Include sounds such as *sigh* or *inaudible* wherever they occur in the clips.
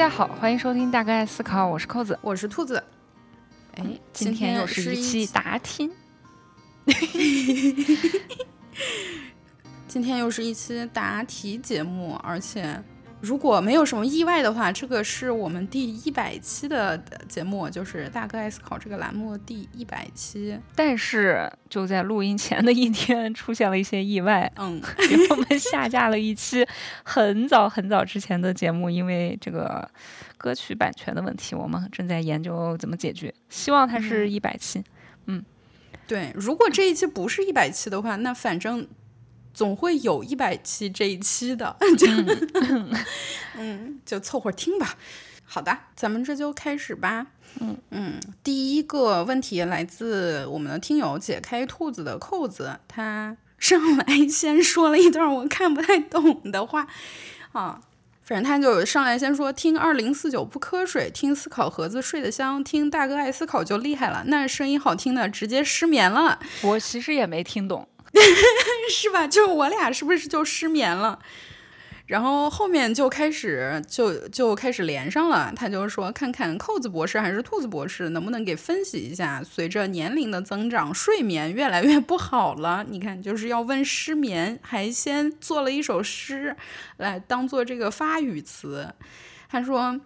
家好，欢迎收听《大哥爱思考》，我是扣子，我是兔子。哎，今天又是一期答听。*laughs* 今天又是一期答题节目，而且。如果没有什么意外的话，这个是我们第一百期的节目，就是大哥爱思考这个栏目第一百期。但是就在录音前的一天，出现了一些意外，嗯，给我们下架了一期很早很早之前的节目，因为这个歌曲版权的问题，我们正在研究怎么解决。希望它是一百期，嗯，对。如果这一期不是一百期的话，那反正。总会有一百期这一期的，*laughs* 就嗯，就凑合听吧。好的，咱们这就开始吧。嗯嗯，第一个问题来自我们的听友解开兔子的扣子，他上来先说了一段我看不太懂的话啊，反正他就上来先说听二零四九不瞌睡，听思考盒子睡得香，听大哥爱思考就厉害了，那声音好听的直接失眠了。我其实也没听懂。*laughs* 是吧？就我俩是不是就失眠了？然后后面就开始就就开始连上了。他就说，看看扣子博士还是兔子博士能不能给分析一下，随着年龄的增长，睡眠越来越不好了。你看，就是要问失眠，还先做了一首诗来当做这个发语词。他说。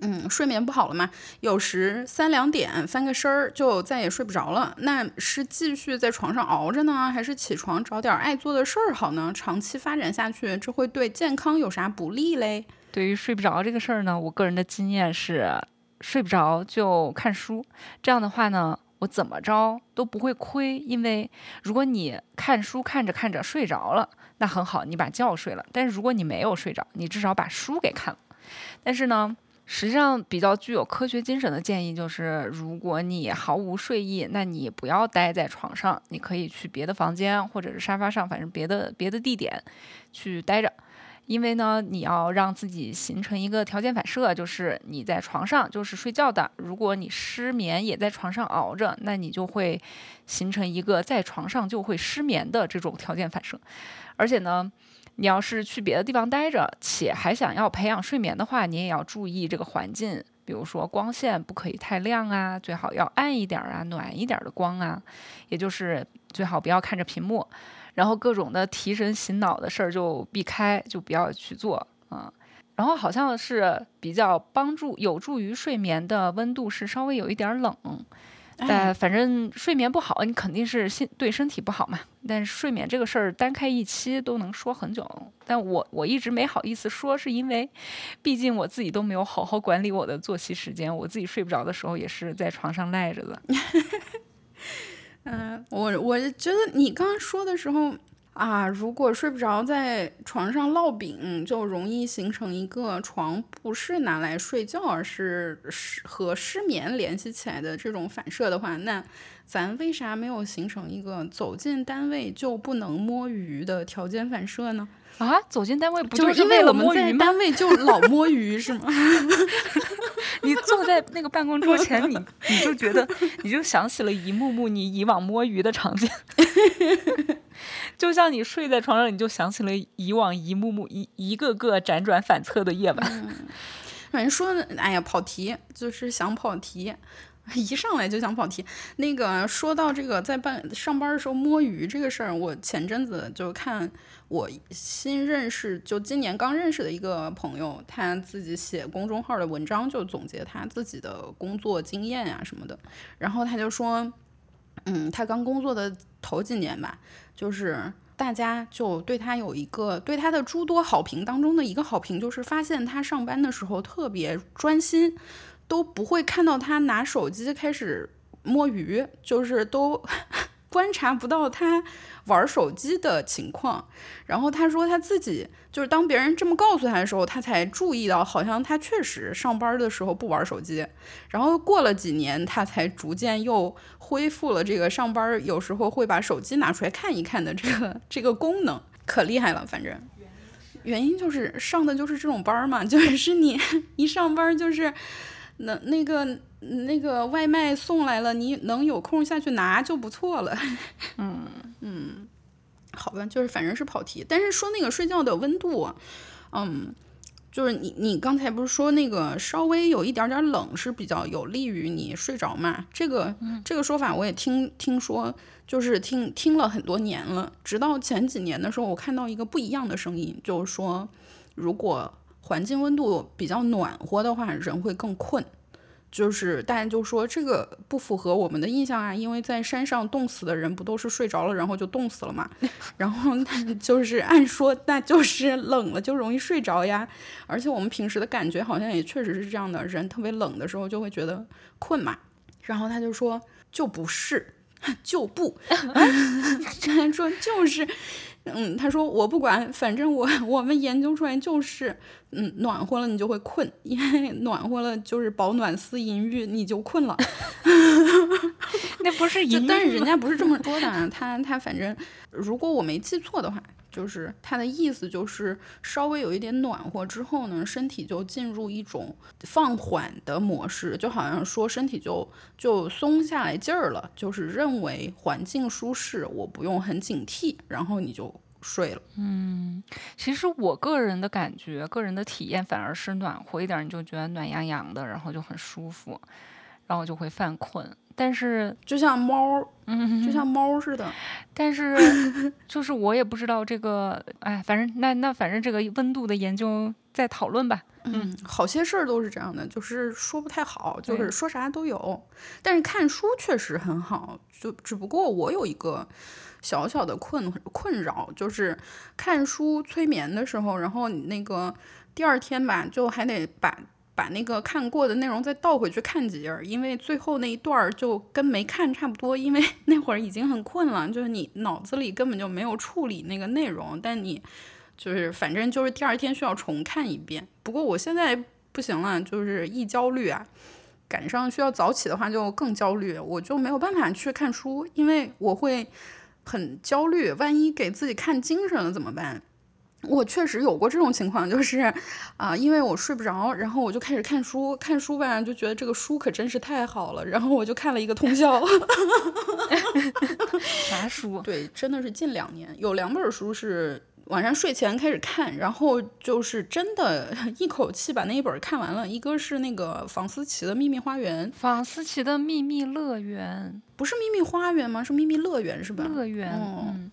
嗯，睡眠不好了嘛？有时三两点翻个身儿就再也睡不着了。那是继续在床上熬着呢，还是起床找点爱做的事儿好呢？长期发展下去，这会对健康有啥不利嘞？对于睡不着这个事儿呢，我个人的经验是，睡不着就看书。这样的话呢，我怎么着都不会亏。因为如果你看书看着看着睡着了，那很好，你把觉睡了。但是如果你没有睡着，你至少把书给看了。但是呢？实际上，比较具有科学精神的建议就是，如果你毫无睡意，那你不要待在床上，你可以去别的房间或者是沙发上，反正别的别的地点去待着。因为呢，你要让自己形成一个条件反射，就是你在床上就是睡觉的。如果你失眠也在床上熬着，那你就会形成一个在床上就会失眠的这种条件反射。而且呢。你要是去别的地方待着，且还想要培养睡眠的话，你也要注意这个环境，比如说光线不可以太亮啊，最好要暗一点啊，暖一点的光啊，也就是最好不要看着屏幕，然后各种的提神醒脑的事儿就避开，就不要去做啊。然后好像是比较帮助有助于睡眠的温度是稍微有一点冷。但反正睡眠不好，你肯定是心对身体不好嘛。但是睡眠这个事儿，单开一期都能说很久。但我我一直没好意思说，是因为，毕竟我自己都没有好好管理我的作息时间。我自己睡不着的时候，也是在床上赖着的。*laughs* 嗯，我我觉得你刚刚说的时候。啊，如果睡不着，在床上烙饼，就容易形成一个床不是拿来睡觉，而是和失眠联系起来的这种反射的话，那咱为啥没有形成一个走进单位就不能摸鱼的条件反射呢？啊，走进单位不就是为了摸鱼吗？单位就老摸鱼是吗？*laughs* 你坐在那个办公桌前，你 *laughs* 你就觉得，你就想起了一幕幕你以往摸鱼的场景。*laughs* 就像你睡在床上，你就想起了以往一幕幕、一一个个辗转反侧的夜晚。反正说，哎呀，跑题就是想跑题，*laughs* 一上来就想跑题。那个说到这个在办上班的时候摸鱼这个事儿，我前阵子就看我新认识，就今年刚认识的一个朋友，他自己写公众号的文章，就总结他自己的工作经验呀什么的。然后他就说，嗯，他刚工作的头几年吧。就是大家就对他有一个对他的诸多好评当中的一个好评，就是发现他上班的时候特别专心，都不会看到他拿手机开始摸鱼，就是都。*laughs* 观察不到他玩手机的情况，然后他说他自己就是当别人这么告诉他的时候，他才注意到，好像他确实上班的时候不玩手机。然后过了几年，他才逐渐又恢复了这个上班有时候会把手机拿出来看一看的这个这个功能，可厉害了。反正原因就是上的就是这种班嘛，就是你 *laughs* 一上班就是那那个。那个外卖送来了，你能有空下去拿就不错了。*laughs* 嗯嗯，好吧，就是反正是跑题。但是说那个睡觉的温度，嗯，就是你你刚才不是说那个稍微有一点点冷是比较有利于你睡着嘛？这个这个说法我也听听说，就是听听了很多年了。直到前几年的时候，我看到一个不一样的声音，就是说如果环境温度比较暖和的话，人会更困。就是大家就说这个不符合我们的印象啊，因为在山上冻死的人不都是睡着了，然后就冻死了嘛。*laughs* 然后就是按说那就是冷了就容易睡着呀，而且我们平时的感觉好像也确实是这样的，人特别冷的时候就会觉得困嘛。然后他就说就不是，*laughs* 就不，他 *laughs* 说就是。嗯，他说我不管，反正我我们研究出来就是，嗯，暖和了你就会困，因为暖和了就是保暖思淫欲，你就困了。*laughs* 那不是淫欲但是人家不是这么说的，他他反正如果我没记错的话，就是它的意思就是稍微有一点暖和之后呢，身体就进入一种放缓的模式，就好像说身体就就松下来劲儿了，就是认为环境舒适，我不用很警惕，然后你就。睡了，嗯，其实我个人的感觉，个人的体验反而是暖和一点，你就觉得暖洋洋的，然后就很舒服，然后就会犯困。但是就像猫，嗯，就像猫似的。但是 *laughs* 就是我也不知道这个，哎，反正那那反正这个温度的研究在讨论吧。嗯，好些事儿都是这样的，就是说不太好，就是说啥都有。但是看书确实很好，就只不过我有一个。小小的困困扰就是看书催眠的时候，然后你那个第二天吧，就还得把把那个看过的内容再倒回去看几页，因为最后那一段就跟没看差不多，因为 *laughs* 那会儿已经很困了，就是你脑子里根本就没有处理那个内容，但你就是反正就是第二天需要重看一遍。不过我现在不行了，就是一焦虑啊，赶上需要早起的话就更焦虑，我就没有办法去看书，因为我会。很焦虑，万一给自己看精神了怎么办？我确实有过这种情况，就是啊，因为我睡不着，然后我就开始看书，看书吧，就觉得这个书可真是太好了，然后我就看了一个通宵。*laughs* 啥书？对，真的是近两年有两本书是。晚上睡前开始看，然后就是真的一口气把那一本看完了。一个是那个房思琪的《秘密花园》，房思琪的《秘密乐园》不是《秘密花园》吗？是《秘密乐园》是吧？乐园，嗯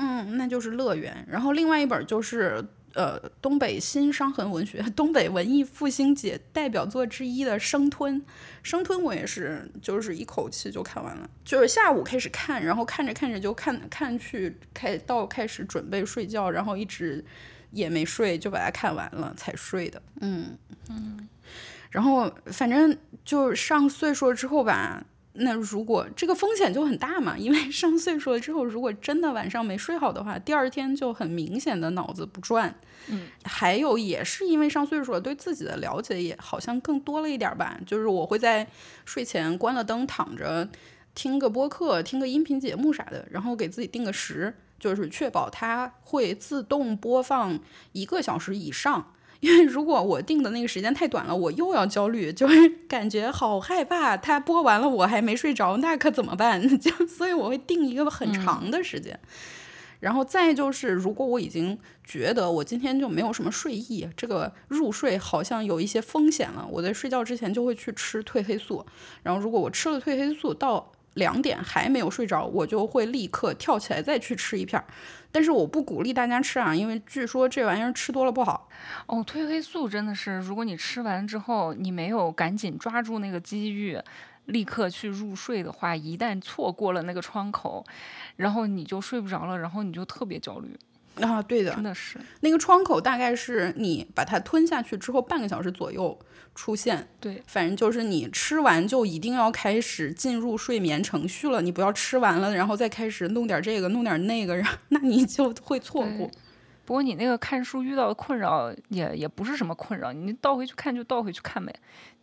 嗯，那就是乐园。然后另外一本就是。呃，东北新伤痕文学，*laughs* 东北文艺复兴节代表作之一的《生吞》，《生吞》我也是，就是一口气就看完了，就是下午开始看，然后看着看着就看看去开到开始准备睡觉，然后一直也没睡，就把它看完了才睡的。嗯嗯，然后反正就上岁数之后吧。那如果这个风险就很大嘛，因为上岁数了之后，如果真的晚上没睡好的话，第二天就很明显的脑子不转。嗯，还有也是因为上岁数了，对自己的了解也好像更多了一点吧。就是我会在睡前关了灯，躺着听个播客，听个音频节目啥的，然后给自己定个时，就是确保它会自动播放一个小时以上。因为如果我定的那个时间太短了，我又要焦虑，就是 *laughs* 感觉好害怕。他播完了我还没睡着，那可怎么办？*laughs* 就所以我会定一个很长的时间。然后再就是，如果我已经觉得我今天就没有什么睡意，这个入睡好像有一些风险了，我在睡觉之前就会去吃褪黑素。然后如果我吃了褪黑素到两点还没有睡着，我就会立刻跳起来再去吃一片。但是我不鼓励大家吃啊，因为据说这玩意儿吃多了不好。哦，褪黑素真的是，如果你吃完之后，你没有赶紧抓住那个机遇，立刻去入睡的话，一旦错过了那个窗口，然后你就睡不着了，然后你就特别焦虑。啊，对的，真的是那个窗口大概是你把它吞下去之后半个小时左右出现。对，反正就是你吃完就一定要开始进入睡眠程序了，你不要吃完了然后再开始弄点这个弄点那个，然后那你就会错过。不过你那个看书遇到的困扰也也不是什么困扰，你倒回去看就倒回去看呗，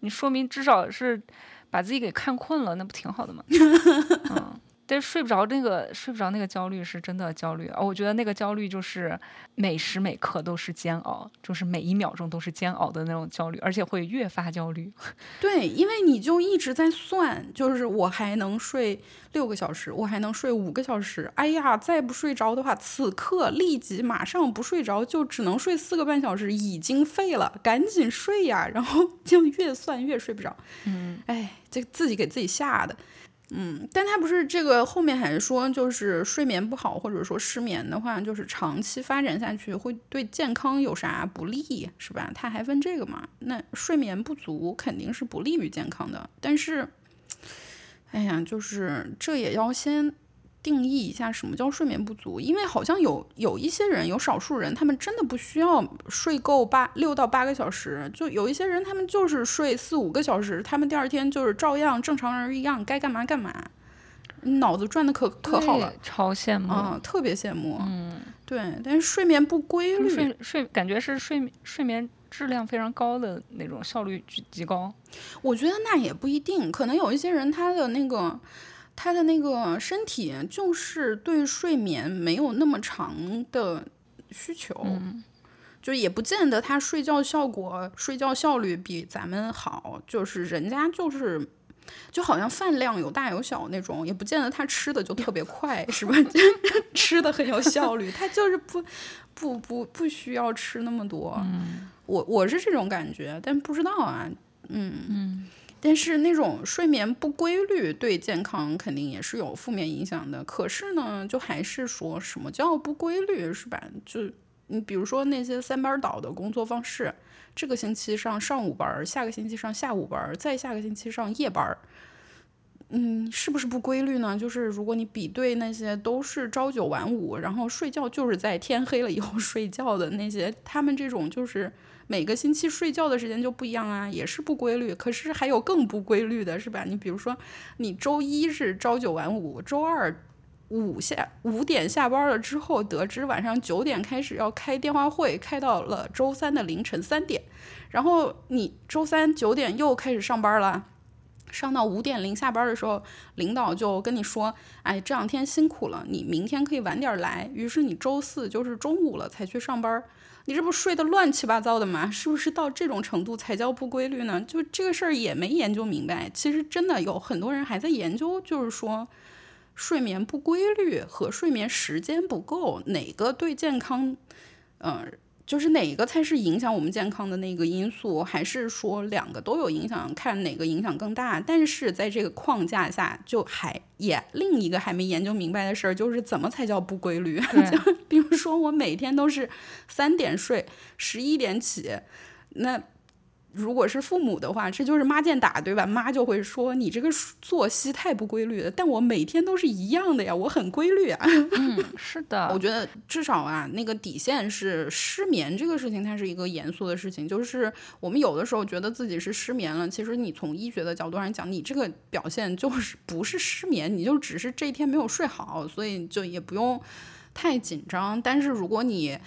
你说明至少是把自己给看困了，那不挺好的吗？*laughs* 嗯。但这睡不着那个睡不着那个焦虑是真的焦虑啊！我觉得那个焦虑就是每时每刻都是煎熬，就是每一秒钟都是煎熬的那种焦虑，而且会越发焦虑。*laughs* 对，因为你就一直在算，就是我还能睡六个小时，我还能睡五个小时。哎呀，再不睡着的话，此刻立即马上不睡着，就只能睡四个半小时，已经废了，赶紧睡呀！然后就越算越睡不着。嗯，哎，这自己给自己吓的。嗯，但他不是这个后面还是说，就是睡眠不好或者说失眠的话，就是长期发展下去会对健康有啥不利，是吧？他还问这个嘛？那睡眠不足肯定是不利于健康的，但是，哎呀，就是这也要先。定义一下什么叫睡眠不足，因为好像有有一些人，有少数人，他们真的不需要睡够八六到八个小时，就有一些人，他们就是睡四五个小时，他们第二天就是照样正常人一样，该干嘛干嘛，脑子转的可可好了，超羡慕啊，特别羡慕，嗯，对，但是睡眠不规律，睡睡感觉是睡睡眠质量非常高的那种，效率极极高。我觉得那也不一定，可能有一些人他的那个。他的那个身体就是对睡眠没有那么长的需求，就也不见得他睡觉效果、睡觉效率比咱们好。就是人家就是，就好像饭量有大有小那种，也不见得他吃的就特别快，是吧？*laughs* 吃的很有效率，他就是不不不不需要吃那么多。我我是这种感觉，但不知道啊，嗯嗯。但是那种睡眠不规律对健康肯定也是有负面影响的。可是呢，就还是说什么叫不规律，是吧？就你比如说那些三班倒的工作方式，这个星期上上午班，下个星期上下午班，再下个星期上夜班，嗯，是不是不规律呢？就是如果你比对那些都是朝九晚五，然后睡觉就是在天黑了以后 *laughs* 睡觉的那些，他们这种就是。每个星期睡觉的时间就不一样啊，也是不规律。可是还有更不规律的，是吧？你比如说，你周一是朝九晚五，周二五下五点下班了之后，得知晚上九点开始要开电话会，开到了周三的凌晨三点，然后你周三九点又开始上班了，上到五点零下班的时候，领导就跟你说：“哎，这两天辛苦了，你明天可以晚点来。”于是你周四就是中午了才去上班。你这不睡得乱七八糟的吗？是不是到这种程度才叫不规律呢？就这个事儿也没研究明白。其实真的有很多人还在研究，就是说睡眠不规律和睡眠时间不够哪个对健康，嗯。就是哪个才是影响我们健康的那个因素，还是说两个都有影响？看哪个影响更大？但是在这个框架下，就还也另一个还没研究明白的事儿，就是怎么才叫不规律？*laughs* 就比如说我每天都是三点睡，十一点起，那。如果是父母的话，这就是妈见打，对吧？妈就会说你这个作息太不规律了。但我每天都是一样的呀，我很规律啊。嗯，是的，*laughs* 我觉得至少啊，那个底线是失眠这个事情，它是一个严肃的事情。就是我们有的时候觉得自己是失眠了，其实你从医学的角度上讲，你这个表现就是不是失眠，你就只是这一天没有睡好，所以就也不用太紧张。但是如果你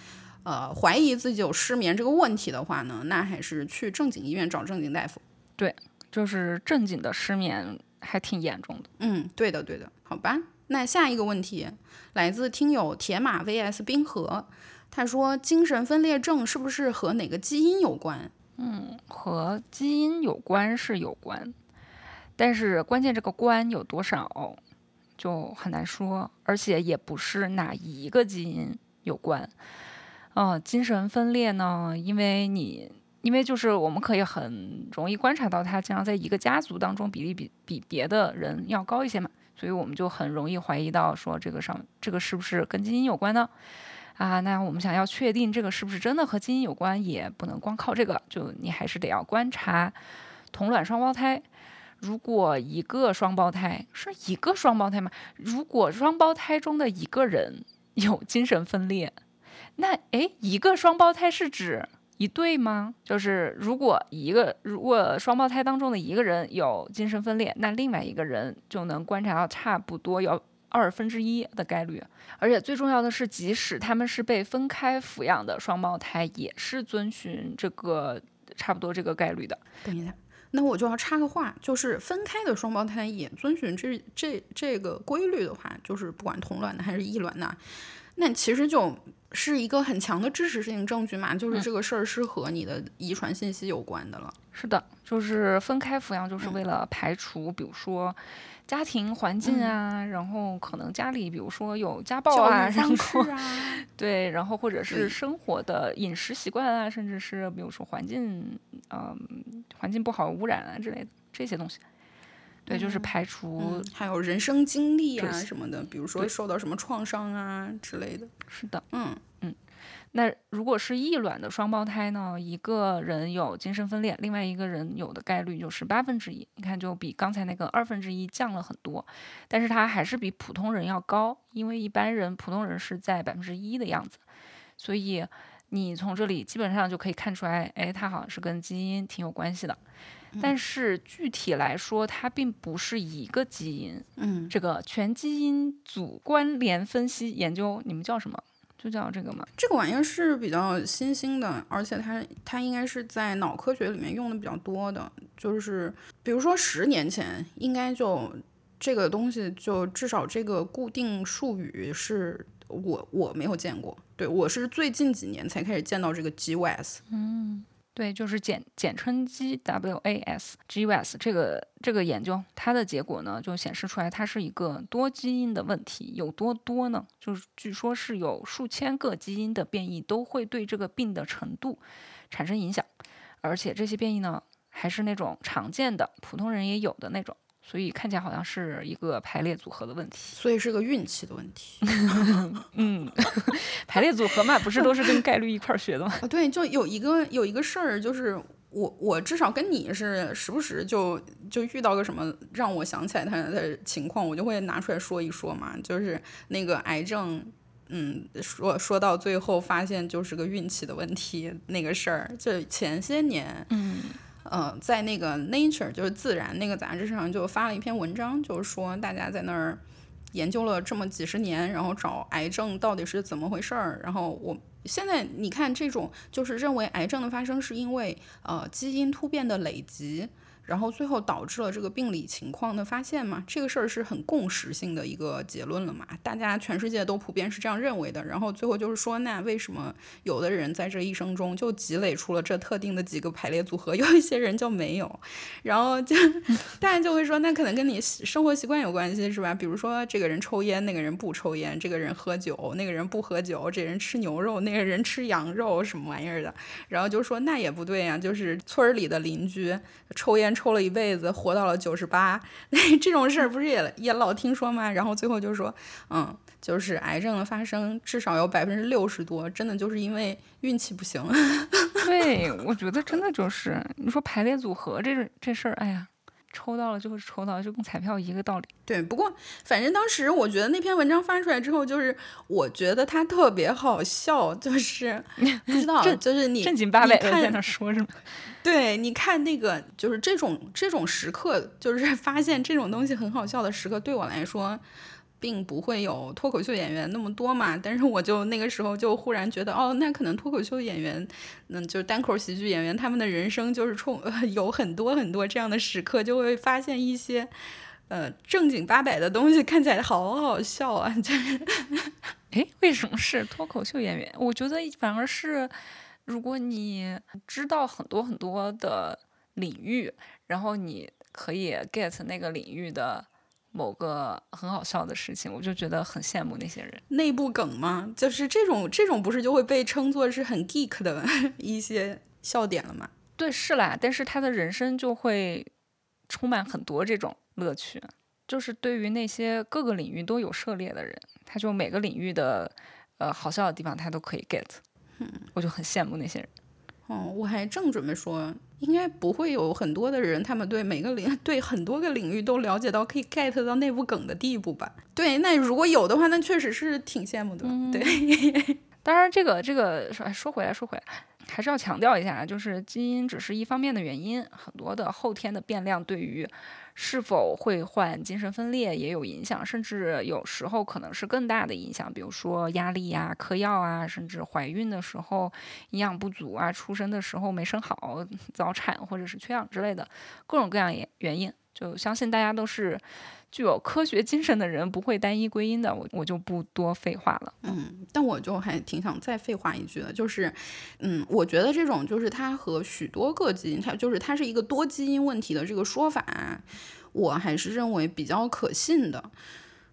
呃，怀疑自己有失眠这个问题的话呢，那还是去正经医院找正经大夫。对，就是正经的失眠还挺严重的。嗯，对的，对的。好吧，那下一个问题来自听友铁马 VS 冰河，他说精神分裂症是不是和哪个基因有关？嗯，和基因有关是有关，但是关键这个关有多少就很难说，而且也不是哪一个基因有关。嗯，精神分裂呢？因为你，因为就是我们可以很容易观察到，他经常在一个家族当中比例比比别的人要高一些嘛，所以我们就很容易怀疑到说这个上这个是不是跟基因有关呢？啊，那我们想要确定这个是不是真的和基因有关，也不能光靠这个，就你还是得要观察同卵双胞胎。如果一个双胞胎是一个双胞胎吗？如果双胞胎中的一个人有精神分裂。那哎，一个双胞胎是指一对吗？就是如果一个如果双胞胎当中的一个人有精神分裂，那另外一个人就能观察到差不多有二分之一的概率。而且最重要的是，即使他们是被分开抚养的双胞胎，也是遵循这个差不多这个概率的。等一下，那我就要插个话，就是分开的双胞胎也遵循这这这个规律的话，就是不管同卵的还是异卵的，那其实就是一个很强的支持性证据嘛，就是这个事儿是和你的遗传信息有关的了。是的，就是分开抚养，就是为了排除，比如说家庭环境啊，然后可能家里比如说有家暴啊，然后 *laughs* 对，然后或者是生活的饮食习惯啊，甚至是比如说环境，嗯，环境不好、污染啊之类的这些东西。对，就是排除，还有人生经历啊什么的，比如说受到什么创伤啊之类的。是的，嗯嗯。那如果是异卵的双胞胎呢？一个人有精神分裂，另外一个人有的概率就是八分之一。你看，就比刚才那个二分之一降了很多，但是它还是比普通人要高，因为一般人普通人是在百分之一的样子。所以你从这里基本上就可以看出来，哎，它好像是跟基因挺有关系的。但是具体来说，它并不是一个基因。嗯，这个全基因组关联分析研究，你们叫什么？就叫这个吗？这个玩意儿是比较新兴的，而且它它应该是在脑科学里面用的比较多的。就是比如说十年前，应该就这个东西就至少这个固定术语是我我没有见过。对我是最近几年才开始见到这个 GWAS。嗯。对，就是简简称 GWAS，GWAS 这个这个研究，它的结果呢，就显示出来它是一个多基因的问题，有多多呢？就是据说是有数千个基因的变异都会对这个病的程度产生影响，而且这些变异呢，还是那种常见的，普通人也有的那种。所以看起来好像是一个排列组合的问题，所以是个运气的问题。*laughs* 嗯，*laughs* 排列组合嘛，不是都是跟概率一块儿学的吗？*laughs* 对，就有一个有一个事儿，就是我我至少跟你是时不时就就遇到个什么让我想起来他的情况，我就会拿出来说一说嘛。就是那个癌症，嗯，说说到最后发现就是个运气的问题那个事儿，就前些年，嗯。呃，在那个 Nature 就是自然那个杂志上就发了一篇文章，就是说大家在那儿研究了这么几十年，然后找癌症到底是怎么回事儿。然后我现在你看这种就是认为癌症的发生是因为呃基因突变的累积。然后最后导致了这个病理情况的发现嘛，这个事儿是很共识性的一个结论了嘛，大家全世界都普遍是这样认为的。然后最后就是说，那为什么有的人在这一生中就积累出了这特定的几个排列组合，有一些人就没有？然后就 *laughs* 大家就会说，那可能跟你生活习惯有关系，是吧？比如说这个人抽烟，那个人不抽烟；这个人喝酒，那个人不喝酒；这人吃牛肉，那个人吃羊肉，什么玩意儿的？然后就说那也不对呀，就是村里的邻居抽烟。抽了一辈子，活到了九十八，那 *laughs* 这种事儿不是也也老听说吗？然后最后就说，嗯，就是癌症的发生至少有百分之六十多，真的就是因为运气不行。*laughs* 对，我觉得真的就是你说排列组合这这事儿，哎呀，抽到了就是抽到，就跟彩票一个道理。对，不过反正当时我觉得那篇文章发出来之后，就是我觉得它特别好笑，就是 *laughs* 不知道，就是你正经八百的在那说什么？对，你看那个，就是这种这种时刻，就是发现这种东西很好笑的时刻，对我来说，并不会有脱口秀演员那么多嘛。但是我就那个时候就忽然觉得，哦，那可能脱口秀演员，嗯，就是单口喜剧演员，他们的人生就是充 *laughs* 有很多很多这样的时刻，就会发现一些呃正经八百的东西，看起来好好笑啊。就是，哎，为什么是脱口秀演员？我觉得反而是。如果你知道很多很多的领域，然后你可以 get 那个领域的某个很好笑的事情，我就觉得很羡慕那些人。内部梗吗？就是这种这种不是就会被称作是很 geek 的 *laughs* 一些笑点了吗？对，是啦。但是他的人生就会充满很多这种乐趣，就是对于那些各个领域都有涉猎的人，他就每个领域的呃好笑的地方他都可以 get。嗯，我就很羡慕那些人。哦，我还正准备说，应该不会有很多的人，他们对每个领 *laughs* 对很多个领域都了解到可以 get 到内部梗的地步吧？对，那如果有的话，那确实是挺羡慕的。对，*laughs* 当然这个这个说说回来说回来，还是要强调一下，就是基因只是一方面的原因，很多的后天的变量对于是否会患精神分裂也有影响，甚至有时候可能是更大的影响，比如说压力呀、嗑药啊，甚至怀孕的时候营养不足啊、出生的时候没生好、*laughs* 早产或者是缺氧之类的各种各样原原因。就相信大家都是具有科学精神的人，不会单一归因的。我我就不多废话了。嗯，但我就还挺想再废话一句的，就是，嗯，我觉得这种就是它和许多个基因，它就是它是一个多基因问题的这个说法，我还是认为比较可信的。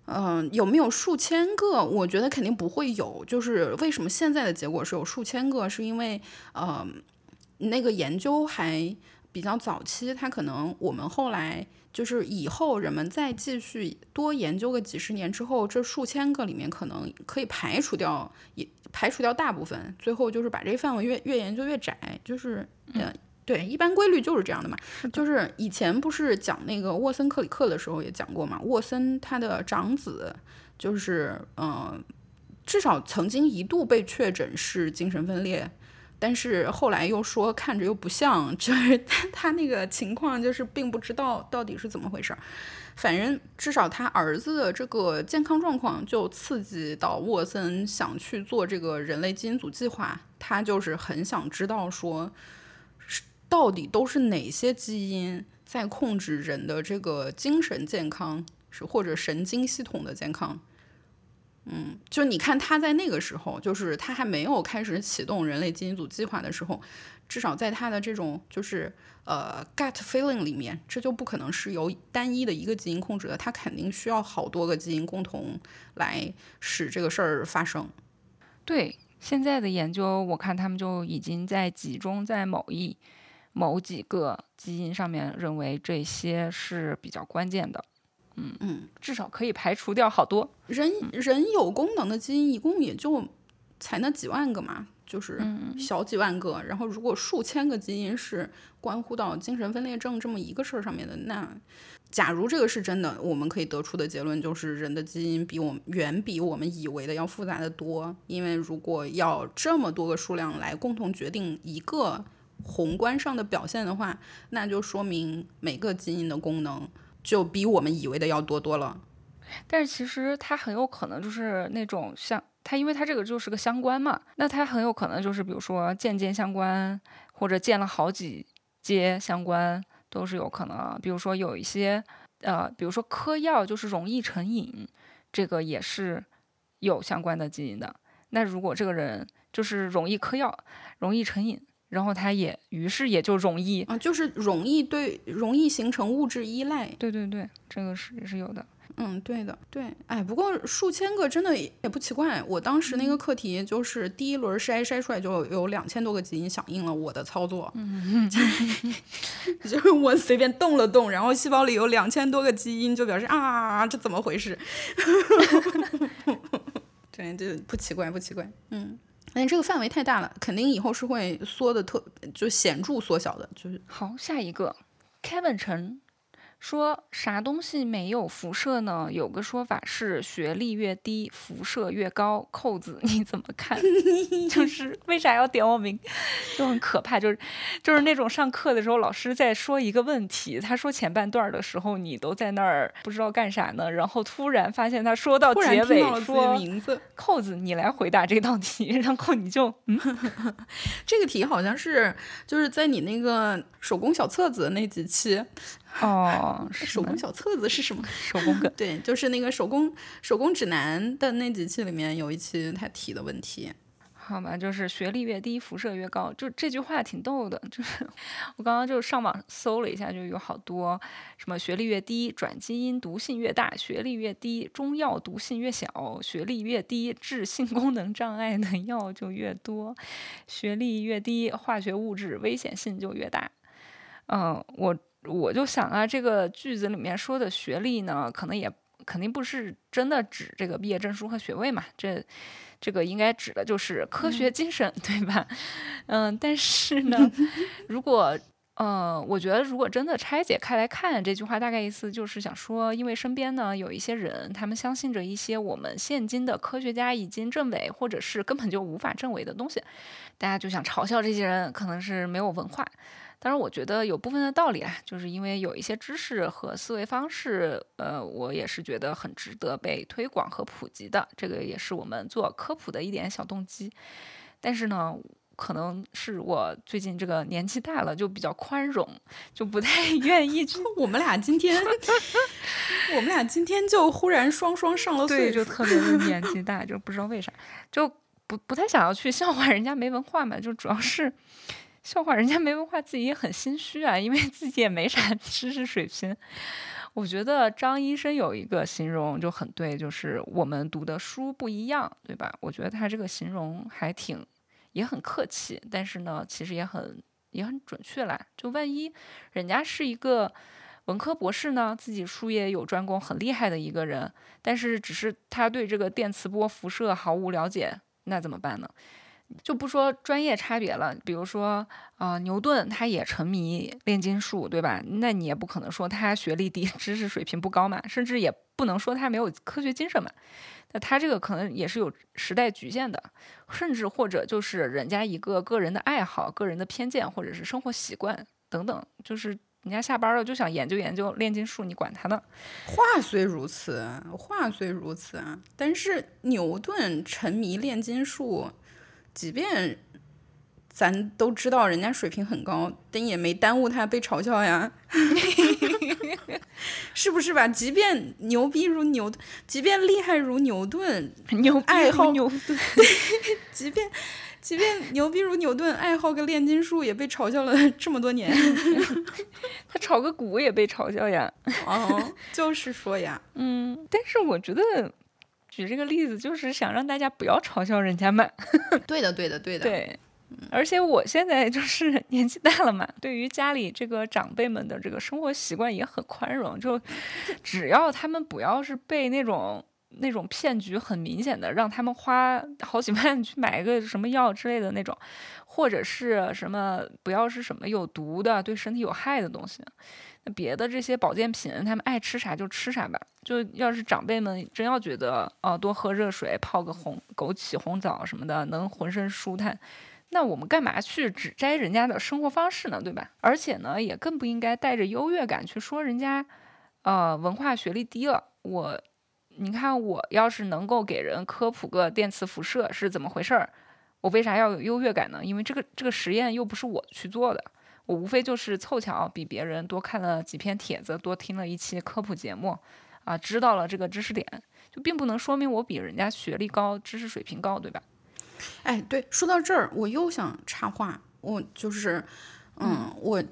嗯，有没有数千个？我觉得肯定不会有。就是为什么现在的结果是有数千个？是因为，呃，那个研究还。比较早期，它可能我们后来就是以后人们再继续多研究个几十年之后，这数千个里面可能可以排除掉，也排除掉大部分，最后就是把这个范围越越研究越窄，就是嗯，对，一般规律就是这样的嘛。就是以前不是讲那个沃森克里克的时候也讲过嘛，沃森他的长子就是嗯，至少曾经一度被确诊是精神分裂。但是后来又说看着又不像，*laughs* 就是他他那个情况就是并不知道到底是怎么回事儿。反正至少他儿子的这个健康状况就刺激到沃森想去做这个人类基因组计划，他就是很想知道说，到底都是哪些基因在控制人的这个精神健康，是或者神经系统的健康。嗯，就你看他在那个时候，就是他还没有开始启动人类基因组计划的时候，至少在他的这种就是呃 gut feeling 里面，这就不可能是由单一的一个基因控制的，他肯定需要好多个基因共同来使这个事儿发生。对，现在的研究我看他们就已经在集中在某一某几个基因上面，认为这些是比较关键的。嗯嗯，至少可以排除掉好多人人有功能的基因，一共也就才那几万个嘛，就是小几万个。然后如果数千个基因是关乎到精神分裂症这么一个事儿上面的，那假如这个是真的，我们可以得出的结论就是人的基因比我们远比我们以为的要复杂的多。因为如果要这么多个数量来共同决定一个宏观上的表现的话，那就说明每个基因的功能。就比我们以为的要多多了，但是其实它很有可能就是那种像它，因为它这个就是个相关嘛，那它很有可能就是比如说间接相关，或者建了好几阶相关都是有可能。比如说有一些呃，比如说嗑药就是容易成瘾，这个也是有相关的基因的。那如果这个人就是容易嗑药，容易成瘾。然后它也，于是也就容易啊，就是容易对，容易形成物质依赖。对对对，这个是也是有的。嗯，对的，对。哎，不过数千个真的也不奇怪。我当时那个课题就是第一轮筛筛出来就有两千多个基因响应了我的操作，嗯 *laughs* 就是我随便动了动，然后细胞里有两千多个基因，就表示啊，这怎么回事？*laughs* *laughs* 对，就不奇怪，不奇怪。嗯。但这个范围太大了，肯定以后是会缩的特就显著缩小的，就是好下一个，Kevin 陈。说啥东西没有辐射呢？有个说法是学历越低，辐射越高。扣子你怎么看？*laughs* 就是为啥要点我名？就很可怕，就是就是那种上课的时候，老师在说一个问题，他说前半段的时候，你都在那儿不知道干啥呢，然后突然发现他说到结尾说名字，扣子你来回答这道题，*laughs* 然后你就嗯，*laughs* 这个题好像是就是在你那个手工小册子那几期。*laughs* 哦，手工小册子是什么？*laughs* 手工梗，对，就是那个手工手工指南的那几期里面有一期他提的问题。好吧，就是学历越低，辐射越高，就这句话挺逗的。就是我刚刚就上网搜了一下，就有好多什么学历越低，转基因毒性越大；学历越低，中药毒性越小；学历越低，治性功能障碍的药就越多；学历越低，化学物质危险性就越大。嗯，我。我就想啊，这个句子里面说的学历呢，可能也肯定不是真的指这个毕业证书和学位嘛，这这个应该指的就是科学精神，*laughs* 对吧？嗯，但是呢，*laughs* 如果呃，我觉得如果真的拆解开来看这句话，大概意思就是想说，因为身边呢有一些人，他们相信着一些我们现今的科学家已经证伪，或者是根本就无法证伪的东西，大家就想嘲笑这些人可能是没有文化。当然，我觉得有部分的道理啊，就是因为有一些知识和思维方式，呃，我也是觉得很值得被推广和普及的，这个也是我们做科普的一点小动机。但是呢。可能是我最近这个年纪大了，就比较宽容，就不太 *laughs* 愿意去。我们俩今天，*laughs* 我们俩今天就忽然双双上了岁，就特别的 *laughs* 年纪大，就不知道为啥，就不不太想要去笑话人家没文化嘛。就主要是笑话人家没文化，自己也很心虚啊，因为自己也没啥 *laughs* 知识水平。我觉得张医生有一个形容就很对，就是我们读的书不一样，对吧？我觉得他这个形容还挺。也很客气，但是呢，其实也很也很准确啦。就万一人家是一个文科博士呢，自己术业有专攻，很厉害的一个人，但是只是他对这个电磁波辐射毫无了解，那怎么办呢？就不说专业差别了，比如说啊，牛顿他也沉迷炼金术，对吧？那你也不可能说他学历低，*laughs* 知识水平不高嘛，甚至也不能说他没有科学精神嘛。那他这个可能也是有时代局限的，甚至或者就是人家一个个人的爱好、个人的偏见，或者是生活习惯等等，就是人家下班了就想研究研究炼金术，你管他呢？话虽如此，话虽如此啊，但是牛顿沉迷炼金术，即便。咱都知道人家水平很高，但也没耽误他被嘲笑呀，*laughs* 是不是吧？即便牛逼如牛，即便厉害如牛顿，*laughs* 牛爱好牛顿，*laughs* 即便即便牛逼如牛顿，爱好个炼金术也被嘲笑了这么多年。他炒个股也被嘲笑呀。哦，就是说呀，嗯，但是我觉得举这个例子就是想让大家不要嘲笑人家嘛。*laughs* 对的，对的，对的。对。而且我现在就是 *laughs* 年纪大了嘛，对于家里这个长辈们的这个生活习惯也很宽容，就只要他们不要是被那种那种骗局很明显的，让他们花好几万 *laughs* 去买一个什么药之类的那种，或者是什么不要是什么有毒的、对身体有害的东西，那别的这些保健品他们爱吃啥就吃啥吧。就要是长辈们真要觉得哦，多喝热水、泡个红枸杞红枣什么的能浑身舒坦。那我们干嘛去指摘人家的生活方式呢？对吧？而且呢，也更不应该带着优越感去说人家，呃，文化学历低了。我，你看，我要是能够给人科普个电磁辐射是怎么回事儿，我为啥要有优越感呢？因为这个这个实验又不是我去做的，我无非就是凑巧比别人多看了几篇帖子，多听了一期科普节目，啊，知道了这个知识点，就并不能说明我比人家学历高、知识水平高，对吧？哎，对，说到这儿，我又想插话，我就是，嗯，我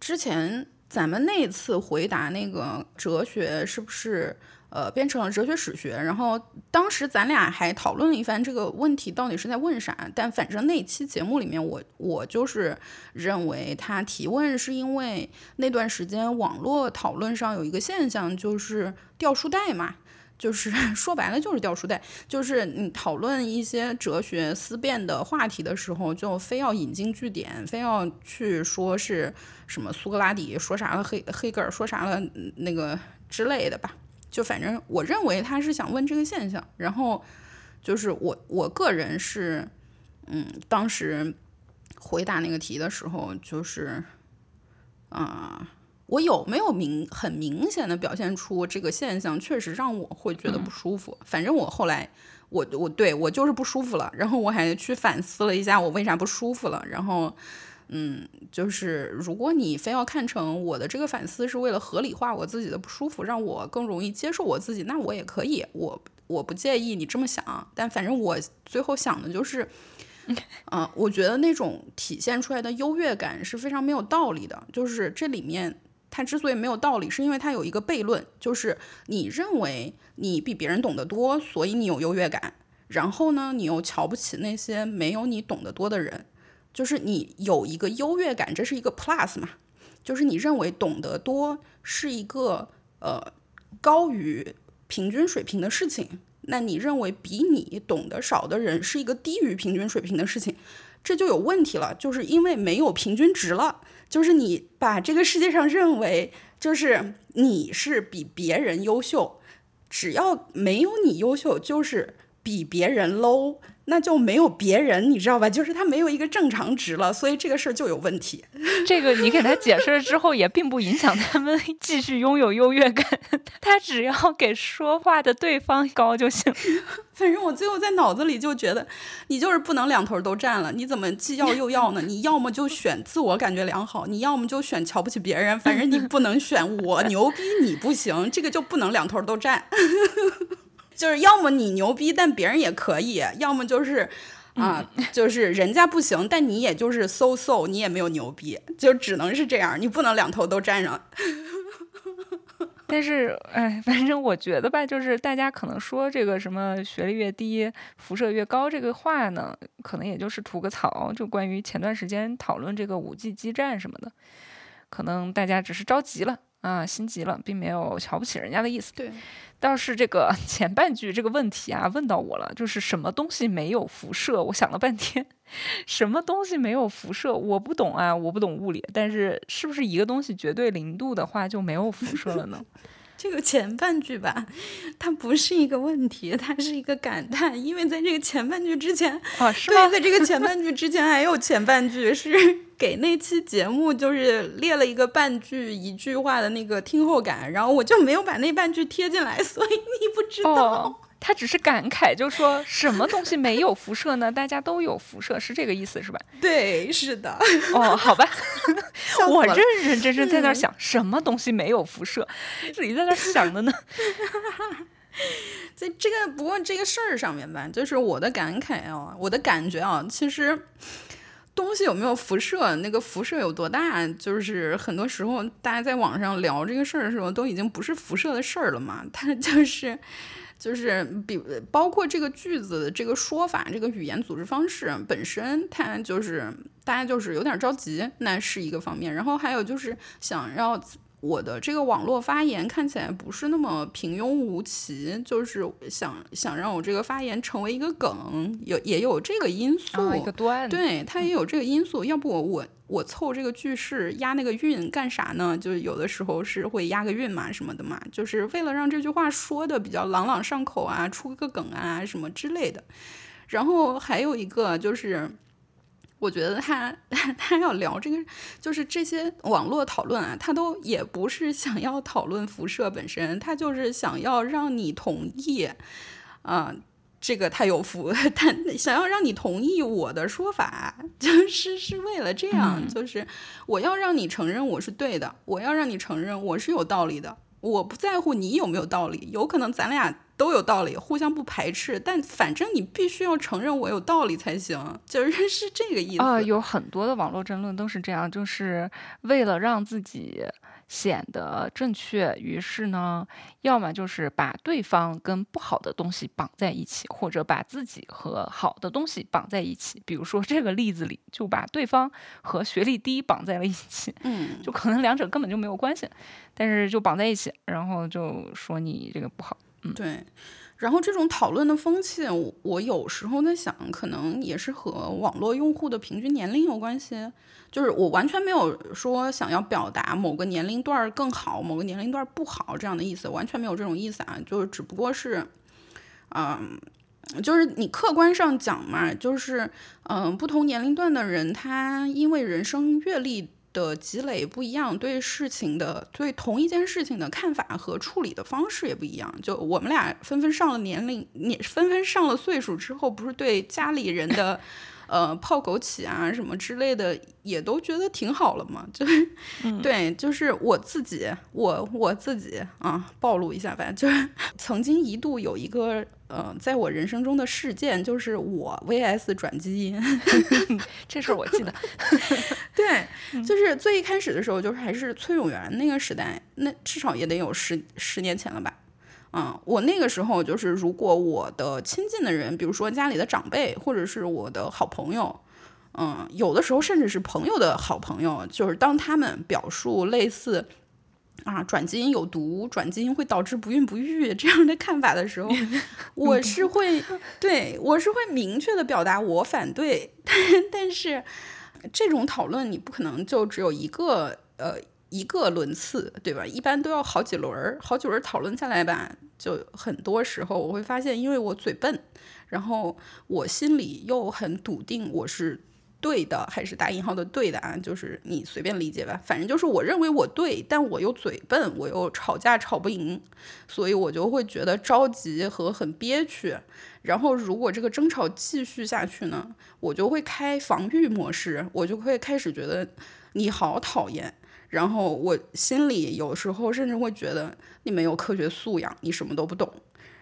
之前咱们那次回答那个哲学是不是呃变成了哲学史学，然后当时咱俩还讨论了一番这个问题到底是在问啥，但反正那期节目里面，我我就是认为他提问是因为那段时间网络讨论上有一个现象，就是掉书袋嘛。就是 *laughs* 说白了就是掉书袋，就是你讨论一些哲学思辨的话题的时候，就非要引经据典，非要去说是什么苏格拉底说啥了，黑黑格尔说啥了，那个之类的吧。就反正我认为他是想问这个现象，然后就是我我个人是，嗯，当时回答那个题的时候，就是啊。我有没有明很明显的表现出这个现象，确实让我会觉得不舒服。反正我后来，我我对我就是不舒服了。然后我还去反思了一下，我为啥不舒服了。然后，嗯，就是如果你非要看成我的这个反思是为了合理化我自己的不舒服，让我更容易接受我自己，那我也可以，我我不介意你这么想。但反正我最后想的就是，嗯，*laughs* 我觉得那种体现出来的优越感是非常没有道理的，就是这里面。它之所以没有道理，是因为它有一个悖论，就是你认为你比别人懂得多，所以你有优越感。然后呢，你又瞧不起那些没有你懂得多的人，就是你有一个优越感，这是一个 plus 嘛？就是你认为懂得多是一个呃高于平均水平的事情，那你认为比你懂得少的人是一个低于平均水平的事情。这就有问题了，就是因为没有平均值了，就是你把这个世界上认为就是你是比别人优秀，只要没有你优秀，就是比别人 low。那就没有别人，你知道吧？就是他没有一个正常值了，所以这个事儿就有问题。*laughs* 这个你给他解释了之后，也并不影响他们继续拥有优越感。他只要给说话的对方高就行。*laughs* 反正我最后在脑子里就觉得，你就是不能两头都占了。你怎么既要又要呢？*laughs* 你要么就选自我感觉良好，你要么就选瞧不起别人。反正你不能选我牛逼，你不行，这个就不能两头都占。就是要么你牛逼，但别人也可以；要么就是啊，就是人家不行，但你也就是 so so，你也没有牛逼，就只能是这样，你不能两头都占上。*laughs* 但是，哎，反正我觉得吧，就是大家可能说这个什么学历越低，辐射越高这个话呢，可能也就是吐个槽。就关于前段时间讨论这个五 G 基站什么的，可能大家只是着急了。啊，心急了，并没有瞧不起人家的意思。对，倒是这个 *laughs* 前半句这个问题啊，问到我了，就是什么东西没有辐射？我想了半天，什么东西没有辐射？我不懂啊，我不懂物理。但是，是不是一个东西绝对零度的话就没有辐射了呢？*laughs* 这个前半句吧，它不是一个问题，它是一个感叹，因为在这个前半句之前啊，是吗？在这个前 *laughs* 半句之前还有前半句是给那期节目就是列了一个半句一句话的那个听后感，然后我就没有把那半句贴进来，所以你不知道。他只是感慨，就说什么东西没有辐射呢？大家都有辐射，是这个意思是吧？对，是的。哦，好吧，*laughs* 我认认真真在那想，什么东西没有辐射？自己在那想的呢。*laughs* 在这个不过这个事儿上面吧，就是我的感慨啊，我的感觉啊，其实东西有没有辐射，那个辐射有多大，就是很多时候大家在网上聊这个事儿的时候，都已经不是辐射的事儿了嘛，*laughs* 它就是。就是比包括这个句子的、这个说法、这个语言组织方式本身，它就是大家就是有点着急，那是一个方面。然后还有就是想要我的这个网络发言看起来不是那么平庸无奇，就是想想让我这个发言成为一个梗，有也有这个因素，一个段，对，它也有这个因素。要不我我。我凑这个句式押那个韵干啥呢？就是有的时候是会押个韵嘛，什么的嘛，就是为了让这句话说的比较朗朗上口啊，出个梗啊什么之类的。然后还有一个就是，我觉得他他要聊这个，就是这些网络讨论啊，他都也不是想要讨论辐射本身，他就是想要让你同意，啊。这个他有福，*laughs* 他想要让你同意我的说法，就是是为了这样，就是我要让你承认我是对的，我要让你承认我是有道理的，我不在乎你有没有道理，有可能咱俩都有道理，互相不排斥，但反正你必须要承认我有道理才行，就是 *laughs* 是这个意思啊。有很多的网络争论都是这样，就是为了让自己。显得正确，于是呢，要么就是把对方跟不好的东西绑在一起，或者把自己和好的东西绑在一起。比如说这个例子里，就把对方和学历低绑在了一起，嗯，就可能两者根本就没有关系，但是就绑在一起，然后就说你这个不好，嗯，对。然后这种讨论的风气，我有时候在想，可能也是和网络用户的平均年龄有关系。就是我完全没有说想要表达某个年龄段更好，某个年龄段不好这样的意思，完全没有这种意思啊。就是只不过是，嗯，就是你客观上讲嘛，就是嗯，不同年龄段的人，他因为人生阅历。的积累不一样，对事情的对同一件事情的看法和处理的方式也不一样。就我们俩纷纷上了年龄，你纷纷上了岁数之后，不是对家里人的。呃，泡枸杞啊，什么之类的，也都觉得挺好了嘛。就是，*laughs* 对，就是我自己，我我自己啊，暴露一下吧。就是曾经一度有一个呃，在我人生中的事件，就是我 VS 转基因，*laughs* 这事儿我记得。*laughs* 对，就是最一开始的时候，就是还是崔永元那个时代，那至少也得有十十年前了吧。嗯，我那个时候就是，如果我的亲近的人，比如说家里的长辈，或者是我的好朋友，嗯，有的时候甚至是朋友的好朋友，就是当他们表述类似啊，转基因有毒，转基因会导致不孕不育这样的看法的时候 *laughs* *laughs* 我是会对我是会明确的表达我反对，但但是这种讨论你不可能就只有一个呃一个轮次，对吧？一般都要好几轮儿，好几轮讨论下来吧，就很多时候我会发现，因为我嘴笨，然后我心里又很笃定我是。对的，还是打引号的对的啊？就是你随便理解吧，反正就是我认为我对，但我又嘴笨，我又吵架吵不赢，所以我就会觉得着急和很憋屈。然后如果这个争吵继续下去呢，我就会开防御模式，我就会开始觉得你好讨厌。然后我心里有时候甚至会觉得你没有科学素养，你什么都不懂。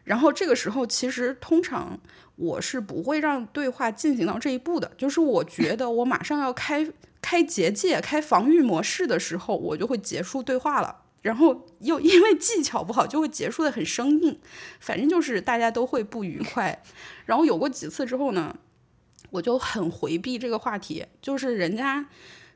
然后这个时候，其实通常我是不会让对话进行到这一步的。就是我觉得我马上要开开结界、开防御模式的时候，我就会结束对话了。然后又因为技巧不好，就会结束的很生硬。反正就是大家都会不愉快。然后有过几次之后呢，我就很回避这个话题，就是人家。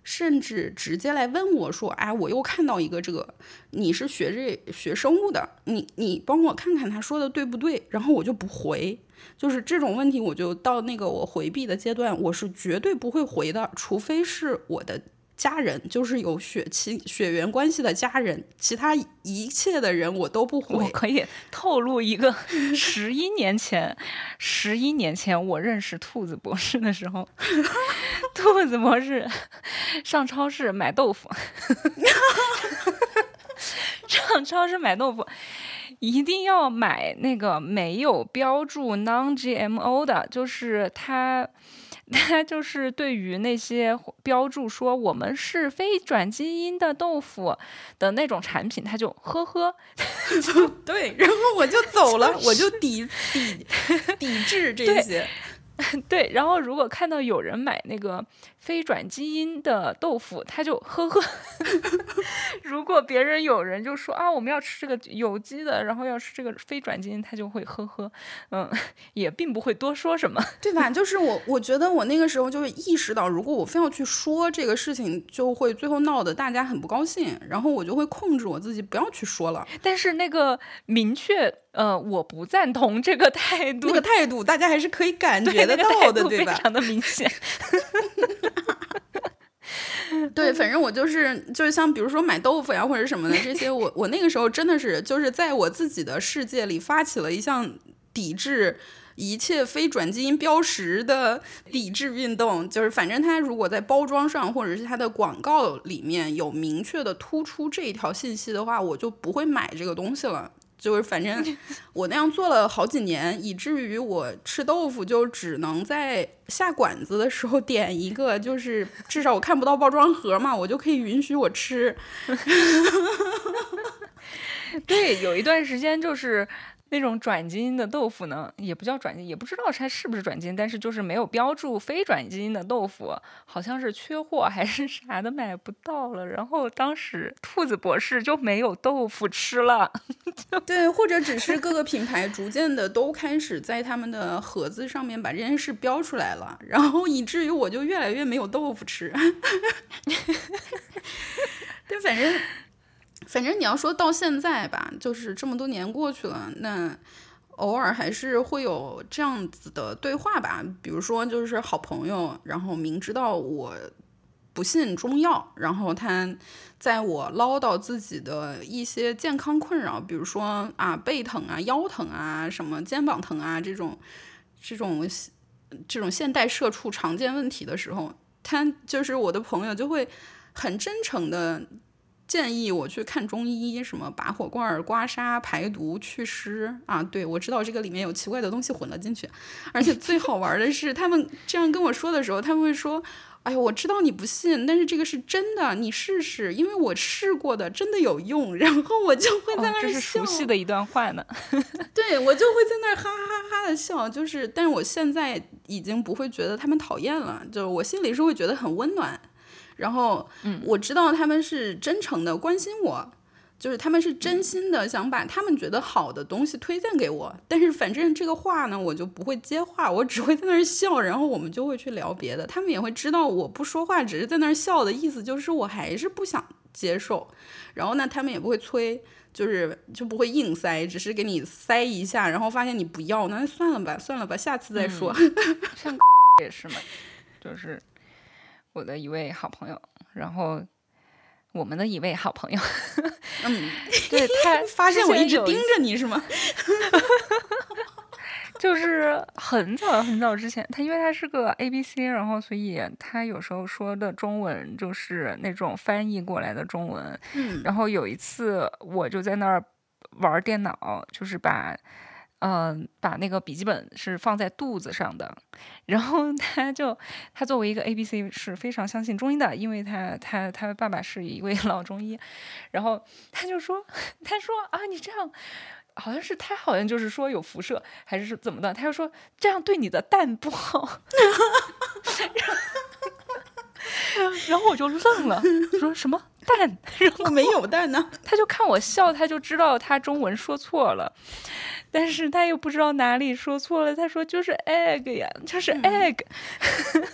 甚至直接来问我说：“哎，我又看到一个这个，你是学这学生物的，你你帮我看看他说的对不对？”然后我就不回，就是这种问题，我就到那个我回避的阶段，我是绝对不会回的，除非是我的。家人就是有血亲血缘关系的家人，其他一切的人我都不回。我可以透露一个，十一年前，十一年前我认识兔子博士的时候，*laughs* 兔子博士上超市买豆腐，*laughs* 上超市买豆腐一定要买那个没有标注 non-GMO 的，就是他。他就是对于那些标注说我们是非转基因的豆腐的那种产品，他就呵呵，*laughs* 对，然后我就走了，我就抵 *laughs* 抵抵制这些。对，然后如果看到有人买那个非转基因的豆腐，他就呵呵。*laughs* 如果别人有人就说啊，我们要吃这个有机的，然后要吃这个非转基因，他就会呵呵，嗯，*laughs* 也并不会多说什么，对吧？就是我，我觉得我那个时候就是意识到，如果我非要去说这个事情，就会最后闹得大家很不高兴，然后我就会控制我自己不要去说了。但是那个明确。呃，我不赞同这个态度。那个态度，大家还是可以感觉得到的，对吧？非常的明显。*laughs* *laughs* 对，反正我就是就是像比如说买豆腐呀或者什么的这些，我我那个时候真的是就是在我自己的世界里发起了一项抵制一切非转基因标识的抵制运动。就是反正它如果在包装上或者是它的广告里面有明确的突出这一条信息的话，我就不会买这个东西了。就是反正 *laughs* 我那样做了好几年，以至于我吃豆腐就只能在下馆子的时候点一个，就是至少我看不到包装盒嘛，我就可以允许我吃。*laughs* 对，有一段时间就是。那种转基因的豆腐呢，也不叫转基因，也不知道它是不是转基因，但是就是没有标注非转基因的豆腐，好像是缺货还是啥的买不到了。然后当时兔子博士就没有豆腐吃了，*laughs* 对，或者只是各个品牌逐渐的都开始在他们的盒子上面把这件事标出来了，然后以至于我就越来越没有豆腐吃。*laughs* 对，反正。反正你要说到现在吧，就是这么多年过去了，那偶尔还是会有这样子的对话吧。比如说，就是好朋友，然后明知道我不信中药，然后他在我唠叨自己的一些健康困扰，比如说啊背疼啊、腰疼啊、什么肩膀疼啊这种这种这种现代社畜常见问题的时候，他就是我的朋友就会很真诚的。建议我去看中医，什么拔火罐、刮痧、排毒、祛湿啊？对我知道这个里面有奇怪的东西混了进去，而且最好玩的是，他们这样跟我说的时候，他们会说：“哎呀，我知道你不信，但是这个是真的，你试试，因为我试过的，真的有用。*laughs* ”然后我就会在那儿笑。这是熟悉的一段话呢。*laughs* 对我就会在那儿哈哈哈哈的笑，就是，但是我现在已经不会觉得他们讨厌了，就是我心里是会觉得很温暖。然后，我知道他们是真诚的关心我，就是他们是真心的想把他们觉得好的东西推荐给我。但是反正这个话呢，我就不会接话，我只会在那儿笑，然后我们就会去聊别的。他们也会知道我不说话，只是在那儿笑的意思，就是我还是不想接受，然后呢，他们也不会催，就是就不会硬塞，只是给你塞一下，然后发现你不要，那算了吧，算了吧，下次再说。*laughs* 像 *laughs* 也是嘛，就是我的一位好朋友，然后我们的一位好朋友，嗯，*laughs* 对他 *laughs* 发现我一直盯着你是吗？*laughs* 就是很早很早之前，他因为他是个 A B C，然后所以他有时候说的中文就是那种翻译过来的中文。嗯然后有一次我就在那儿玩电脑，就是把。嗯，把那个笔记本是放在肚子上的，然后 *laughs* 他就他作为一个 A B C 是非常相信中医的，因为他他他爸爸是一位 *laughs* 老中医，然后他就说 *laughs* 他说啊你这样好像是他好像就是说有辐射还是怎么的，他就说这样对你的蛋不好，然后我就愣了，说什么蛋？*laughs* 然后我没有蛋呢。*laughs* 他就看我笑，他就知道他中文说错了，但是他又不知道哪里说错了。他说就是 egg 呀，就是 egg。*laughs*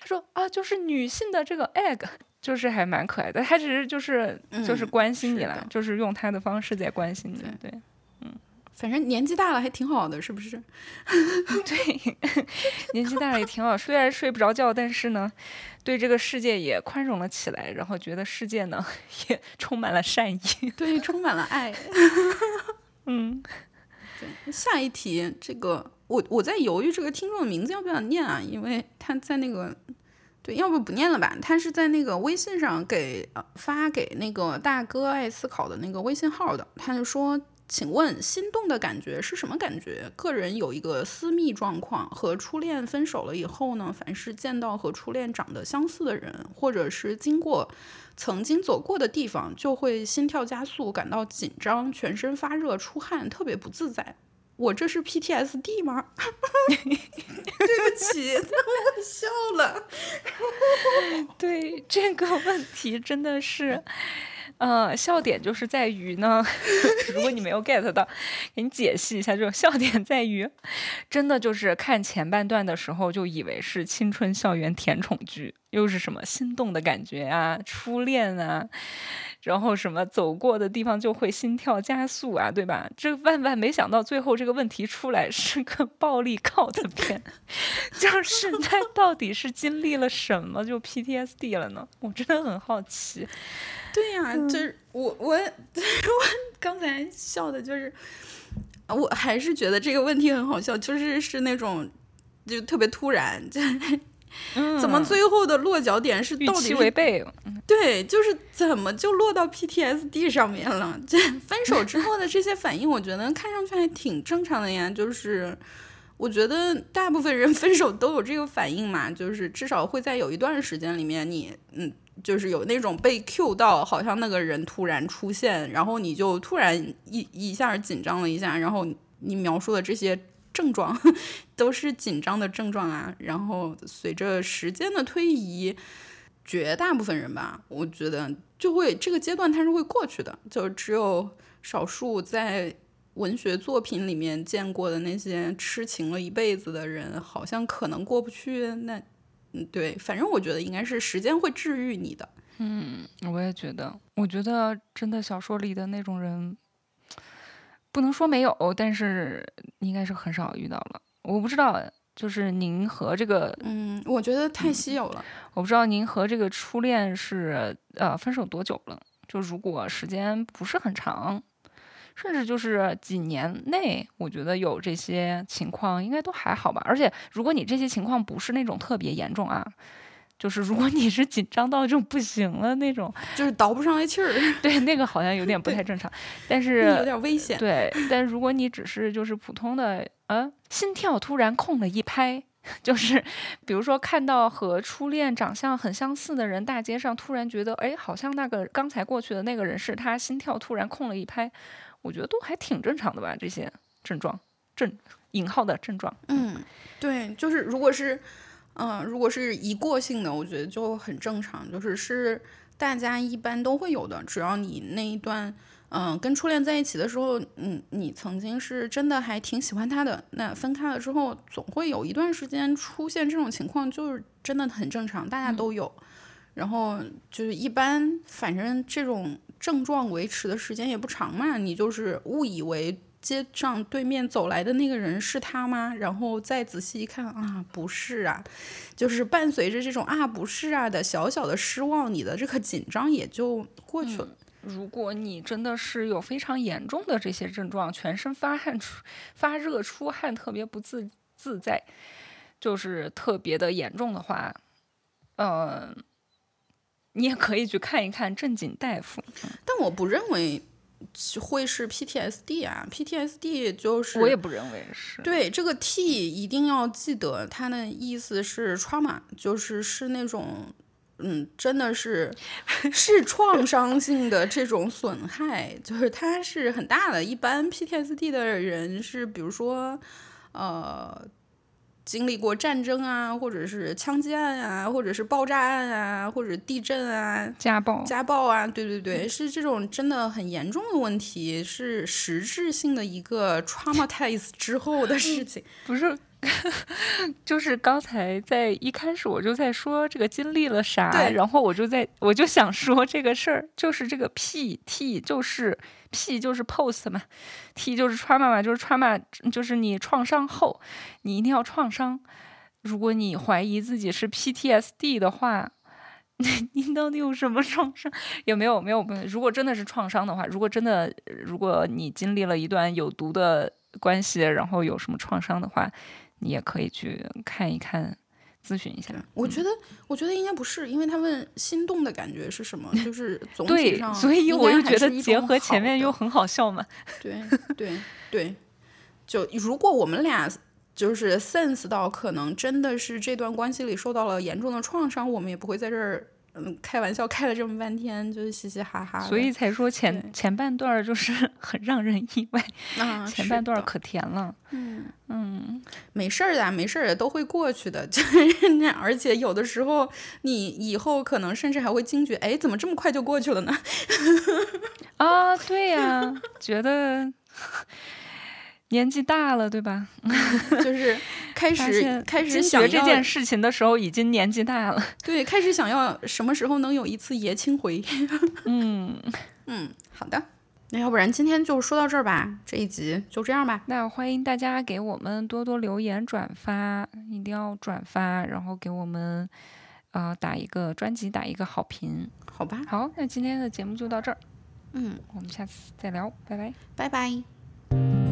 他说啊，就是女性的这个 egg，就是还蛮可爱的。他只是就是就是嗯关心你啦，是就是用他的方式在关心你。对反正年纪大了还挺好的，是不是？*laughs* 对，*laughs* 年纪大了也挺好，虽然睡不着觉，但是呢，对这个世界也宽容了起来，然后觉得世界呢 *laughs* 也充满了善意。对，充满了爱。嗯，对，下一题，这个我我在犹豫这个听众的名字要不要念啊，因为他在那个。对，要不不念了吧？他是在那个微信上给呃发给那个大哥爱思考的那个微信号的，他就说：“请问心动的感觉是什么感觉？个人有一个私密状况，和初恋分手了以后呢，凡是见到和初恋长得相似的人，或者是经过曾经走过的地方，就会心跳加速，感到紧张，全身发热、出汗，特别不自在。我这是 PTSD 吗？对不起，*laughs* 我笑了。对这个问题真的是，呃，笑点就是在于呢，*laughs* 如果你没有 get 到，给你解析一下，就是笑点在于，真的就是看前半段的时候就以为是青春校园甜宠剧，又是什么心动的感觉啊，初恋啊，然后什么走过的地方就会心跳加速啊，对吧？这万万没想到，最后这个问题出来是个暴力靠的片，*laughs* 就是他到底是经历了什么就 PTSD 了呢？我真的很好奇。对呀、就是我我 *laughs* 我刚才笑的就是，我还是觉得这个问题很好笑，就是是那种就特别突然，就 *laughs* 嗯怎么最后的落脚点是到底是违背？对，就是怎么就落到 PTSD 上面了？*laughs* 这分手之后的这些反应，我觉得看上去还挺正常的呀。就是我觉得大部分人分手都有这个反应嘛，就是至少会在有一段时间里面你，嗯，就是有那种被 Q 到，好像那个人突然出现，然后你就突然一一下紧张了一下，然后你描述的这些。症状 *laughs* 都是紧张的症状啊，然后随着时间的推移，绝大部分人吧，我觉得就会这个阶段它是会过去的，就只有少数在文学作品里面见过的那些痴情了一辈子的人，好像可能过不去。那，嗯，对，反正我觉得应该是时间会治愈你的。嗯我也觉得，我觉得真的小说里的那种人，不能说没有，但是应该是很少遇到了。我不知道，就是您和这个，嗯，我觉得太稀有了。我不知道您和这个初恋是呃分手多久了？就如果时间不是很长，甚至就是几年内，我觉得有这些情况应该都还好吧。而且如果你这些情况不是那种特别严重啊。就是如果你是紧张到这种不行了那种，就是倒不上来气儿，对那个好像有点不太正常。但是有点危险。对，但如果你只是就是普通的，呃，心跳突然空了一拍，*laughs* 就是比如说看到和初恋长相很相似的人，大街上突然觉得，哎，好像那个刚才过去的那个人是他，心跳突然空了一拍，我觉得都还挺正常的吧，这些症状，症引号的症状。嗯，对，就是如果是，嗯、如果是一过性的，我觉得就很正常，就是是大家一般都会有的，只要你那一段，嗯、跟初恋在一起的时候，嗯，你曾经是真的还挺喜欢他的，那分开了之后，总会有一段时间出现这种情况，就是真的很正常，大家都有。然后就是一般，反正这种症状维持的时间也不长嘛，你就是误以为街上对面走来的那个人是他吗？然后再仔细一看啊，不是啊，就是伴随着这种啊不是啊的小小的失望，你的这个紧张也就过去了。如果你真的是有非常严重的这些症状，全身发汗出发热出汗，特别不自自在，就是特别的严重的话，嗯、你也可以去看一看正经大夫。但我不认为会是 PTSD 啊，PTSD 就是我也不认为是。对这个 T 一定要记得，它的意思是 trauma，就是是那种，嗯，真的是 *laughs* 是创伤性的这种损害，就是它是很大的。一般 PTSD 的人是，比如说，呃。经历过战争啊，或者是枪击案啊，或者是爆炸案啊，或者地震啊，家暴，家暴啊，对对对，是这种真的很严重的问题，是实质性的一个 *laughs* traumatize 之后的事情。不是，*laughs* 就是刚才在一开始我就在说这个经历了啥，然后我就在我就想说这个事儿，就是这个 P T 就是 P 就是 post 嘛，T 就是 trauma 嘛，就是 trauma 就是你创伤后，你一定要创伤。如果你怀疑自己是 PTSD 的话，*laughs* 你到底有什么创伤？有没有没有？如果真的是创伤的话，如果真的如果你经历了一段有毒的关系，然后有什么创伤的话，你也可以去看一看，咨询一下。我觉得，我觉得应该不是，因为他问心动的感觉是什么，就是总体对上，，所以我又觉得结合前面又很好笑嘛。*laughs* 对对对，就如果我们俩就是 sense 到可能真的是这段关系里受到了严重的创伤，我们也不会在这儿嗯开玩笑开了这么半天，就是嘻嘻哈哈。所以才说前前半段就是 *laughs* 很让人意外，啊，前半段可甜了。嗯。嗯，没事儿的，没事儿的，都会过去的。*laughs* 就是那，而且有的时候，你以后可能甚至还会惊觉，哎，怎么这么快就过去了呢？*laughs* 啊，对呀、觉得年纪大了，对吧？就是 *laughs* 开始开始惊想这件事情的时候，已经年纪大了。*laughs* 对，开始想要什么时候能有一次爷青回。*laughs* 嗯，嗯，好的，那要不然今天就说到这儿吧，这一集就这样吧。那欢迎大家给我们多多留言、转发，一定要转发，然后给我们啊、呃打一个专辑打一个好评。好吧，好，那今天的节目就到这儿，嗯，我们下次再聊，拜拜。拜拜。